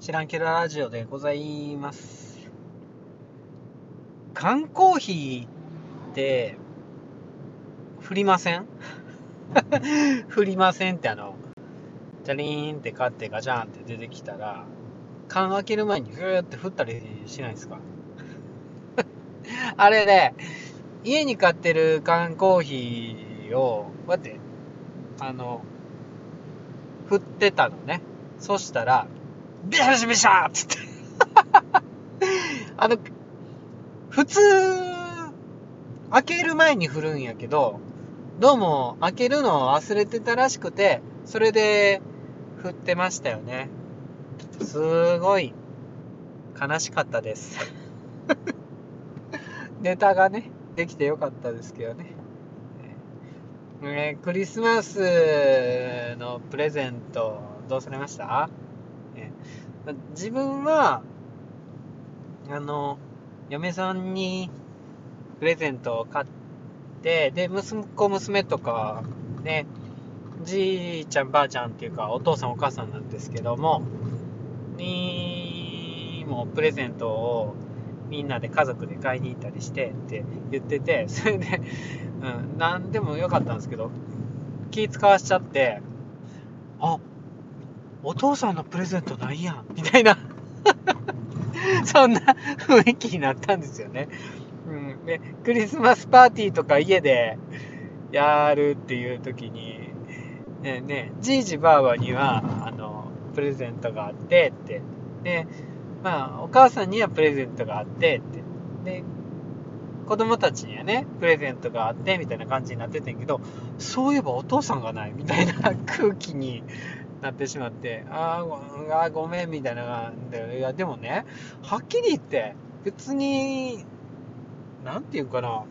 知らんけどラジオでございます。缶コーヒーって、振りません？振りませんってあの、ジャリーンって買ってガチャンって出てきたら、缶開ける前にグーって振ったりしないですか？あれね、家に買ってる缶コーヒーを、こうやって、あの、振ってたのね。そしたら、ビシャビシャビシャっつって。あの、普通、開ける前に振るんやけど、どうも開けるのを忘れてたらしくて、それで振ってましたよね。すごい悲しかったです。ネタがね、できてよかったですけどね。えークリスマスのプレゼントどうされました、自分はあの嫁さんにプレゼントを買ってで息子娘とかねじいちゃんばあちゃんっていうかお父さんお母さんなんですけどもにもプレゼントをみんなで家族で買いに行ったりしてって言ってて それで、うん、何でもよかったんですけど気使わしちゃってあお父さんのプレゼントないやん。みたいな。そんな雰囲気になったんですよね、うん、でクリスマスパーティーとか家でやるっていう時にねねじいじばあばにはあのプレゼントがあってって。でまあお母さんにはプレゼントがあってって。で子供たちにはねプレゼントがあってみたいな感じになっててんけどそういえばお父さんがないみたいな空気になってしまってあーごあごめんみたいな感じで。いやでもねはっきり言って別になんていうかな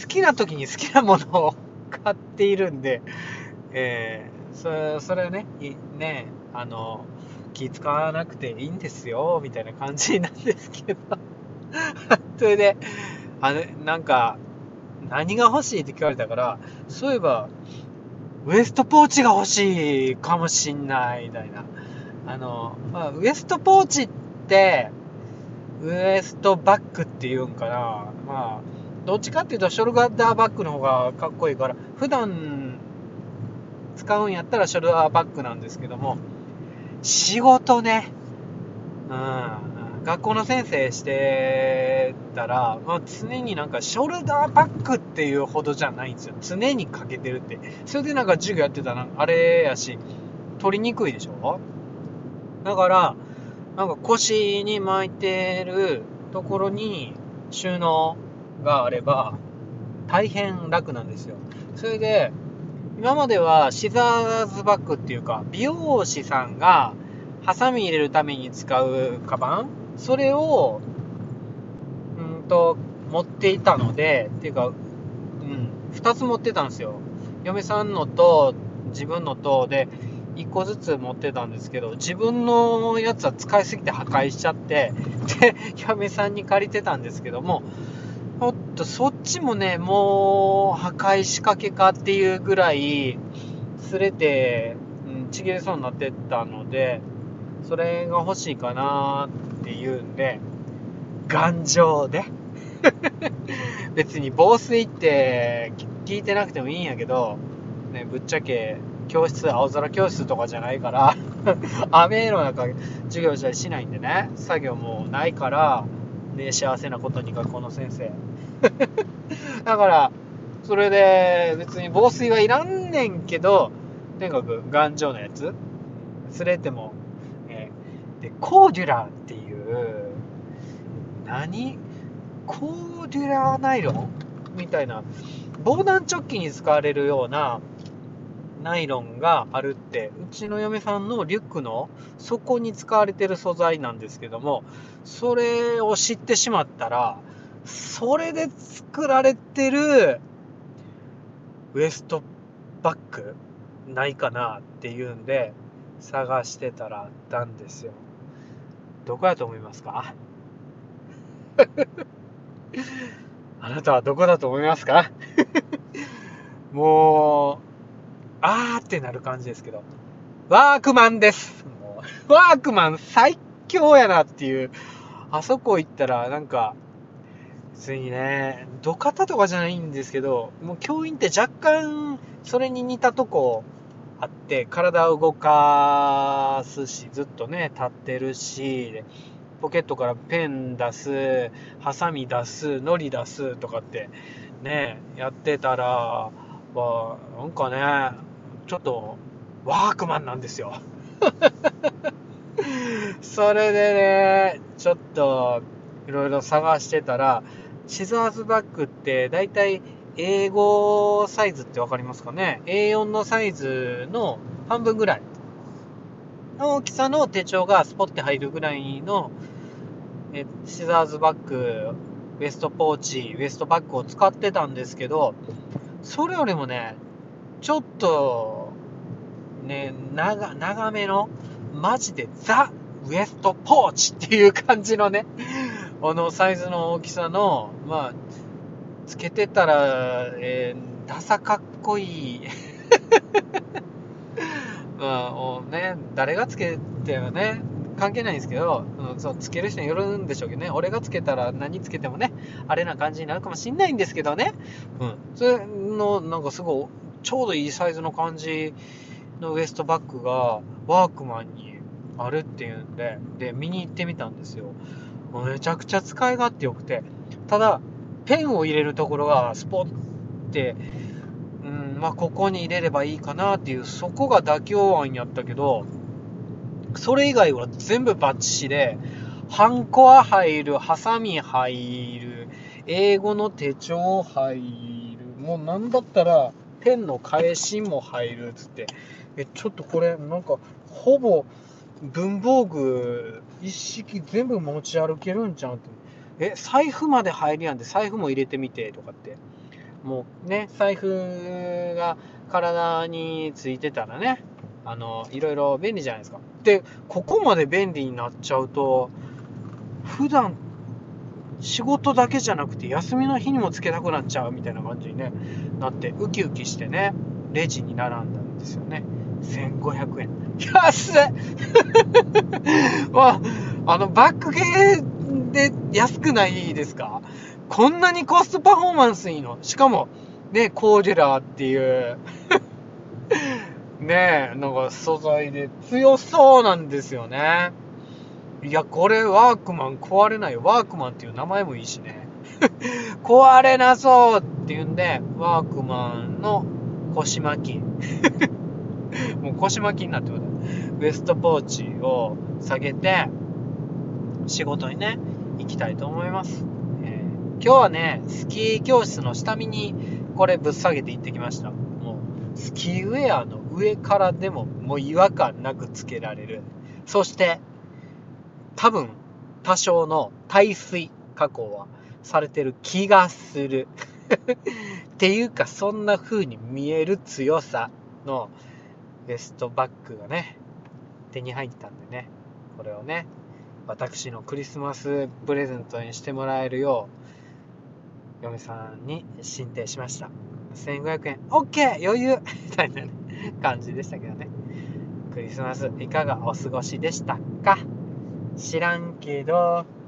好きな時に好きなものを買っているんで、えーそれそれねねあの気使わなくていいんですよみたいな感じなんですけど。それであのなんか何が欲しいって聞かれたからそういえばウエストポーチが欲しいかもしんないみたいな。あの、まあ、ウエストポーチってウエストバッグっていうんかな。まあどっちかっていうとショルダーバッグの方がかっこいいから普段使うんやったらショルダーバッグなんですけども仕事ね。うん。学校の先生してたら、まあ、常になんかショルダーバッグっていうほどじゃないんですよ。常にかけてるって。それでなんか授業やってたらあれやし取りにくいでしょ？だからなんか腰に巻いてるところに収納があれば大変楽なんですよ。それで今まではシザーズバッグっていうか美容師さんがハサミ入れるために使うカバンそれをうんと持っていたのでっていうか、うん、2つ持ってたんですよ。嫁さんのと自分のとで1個ずつ持ってたんですけど自分のやつは使いすぎて破壊しちゃってで嫁さんに借りてたんですけどもおっとそっちもねもう破壊しかけかっていうぐらい擦れて、うん、ちぎれそうになってったのでそれが欲しいかなっていうんで頑丈で。別に防水って聞いてなくてもいいんやけど、ね、ぶっちゃけ教室青空教室とかじゃないから 雨の中授業したりしないんでね作業もないから、ね、幸せなことに学校の先生。だからそれで別に防水はいらんねんけどとにかく頑丈なやつ擦れても、えーでコーデュラーっていう何？コーデュラーナイロン？みたいな。防弾チョッキに使われるようなナイロンがあるって。うちの嫁さんのリュックの底に使われてる素材なんですけどもそれを知ってしまったらそれで作られてるウエストバッグないかなっていうんで探してたらあったんですよ。どこやと思いますか？あなたはどこだと思いますか？もうあーってなる感じですけど。ワークマンです。もうワークマン最強やなっていう。あそこ行ったら、なんか、別にね、土方とかじゃないんですけど、もう教員って若干、それに似たとこあって、体を動かすし、ずっとね、立ってるし、ポケットからペン出す、ハサミ出す、のり出すとかって、ね、やってたら、まあ、なんかね、ちょっと、ワークマンなんですよ。それでね、ちょっと、いろいろ探してたら、シザーズバッグって大体英語サイズってわかりますかね ?A4 のサイズの半分ぐらいの大きさの手帳がスポッて入るぐらいのえシザーズバッグ、ウエストポーチ、ウエストバッグを使ってたんですけど、それよりもね、ちょっと、ね、長、長めの、マジでザ・ウエストポーチっていう感じのね、あのサイズの大きさの、まあ、つけてたら、えー、ダサかっこいい。まあ、ね、誰がつけてはね、関係ないんですけど、うん、そうつける人によるんでしょうけどね、俺がつけたら何つけてもね、あれな感じになるかもしんないんですけどね、うん、それのなんかすごい、ちょうどいいサイズの感じのウエストバッグがワークマンにあるっていうんで、で、見に行ってみたんですよ。めちゃくちゃ使い勝手良くて、ただ、ペンを入れるところがスポッて、まあ、ここに入れればいいかなっていう、そこが妥協案やったけど、それ以外は全部バッチシで、ハンコは入る、ハサミ入る、英語の手帳入る、もうなんだったら、ペンの返しも入るっつって、え、ちょっとこれ、なんか、ほぼ、文房具一式全部持ち歩けるんちゃうって。え、財布まで入るやんで、財布も入れてみてとかって。もうね、財布が体についてたらね、あの、いろいろ便利じゃないですか。で、ここまで便利になっちゃうと、普段仕事だけじゃなくて休みの日にもつけたくなっちゃうみたいな感じに、ね、なってウキウキしてねレジに並んだんですよね。1500円。安っ！まあ、あの、バック系で安くないですか？こんなにコストパフォーマンスいいの？しかも、ね、コーデュラーっていう ね、なんか素材で強そうなんですよね。いや、これワークマン壊れない。ワークマンっていう名前もいいしね。壊れなそうっていうんで、ワークマンの腰巻き。もう腰巻きになってくる。ウエストポーチを下げて、仕事にね、行きたいと思います。今日はね、スキー教室の下見にこれぶっ下げて行ってきました。もう、スキーウェアの上からでももう違和感なくつけられる。そして、多分、多少の耐水加工はされてる気がする。っていうか、そんな風に見える強さのベストバッグがね、手に入ったんでね、これをね、私のクリスマスプレゼントにしてもらえるよう、嫁さんに進呈しました。1500円、OK! 余裕 みたいな、ね、感じでしたけどね。クリスマスいかがお過ごしでしたか？知らんけど、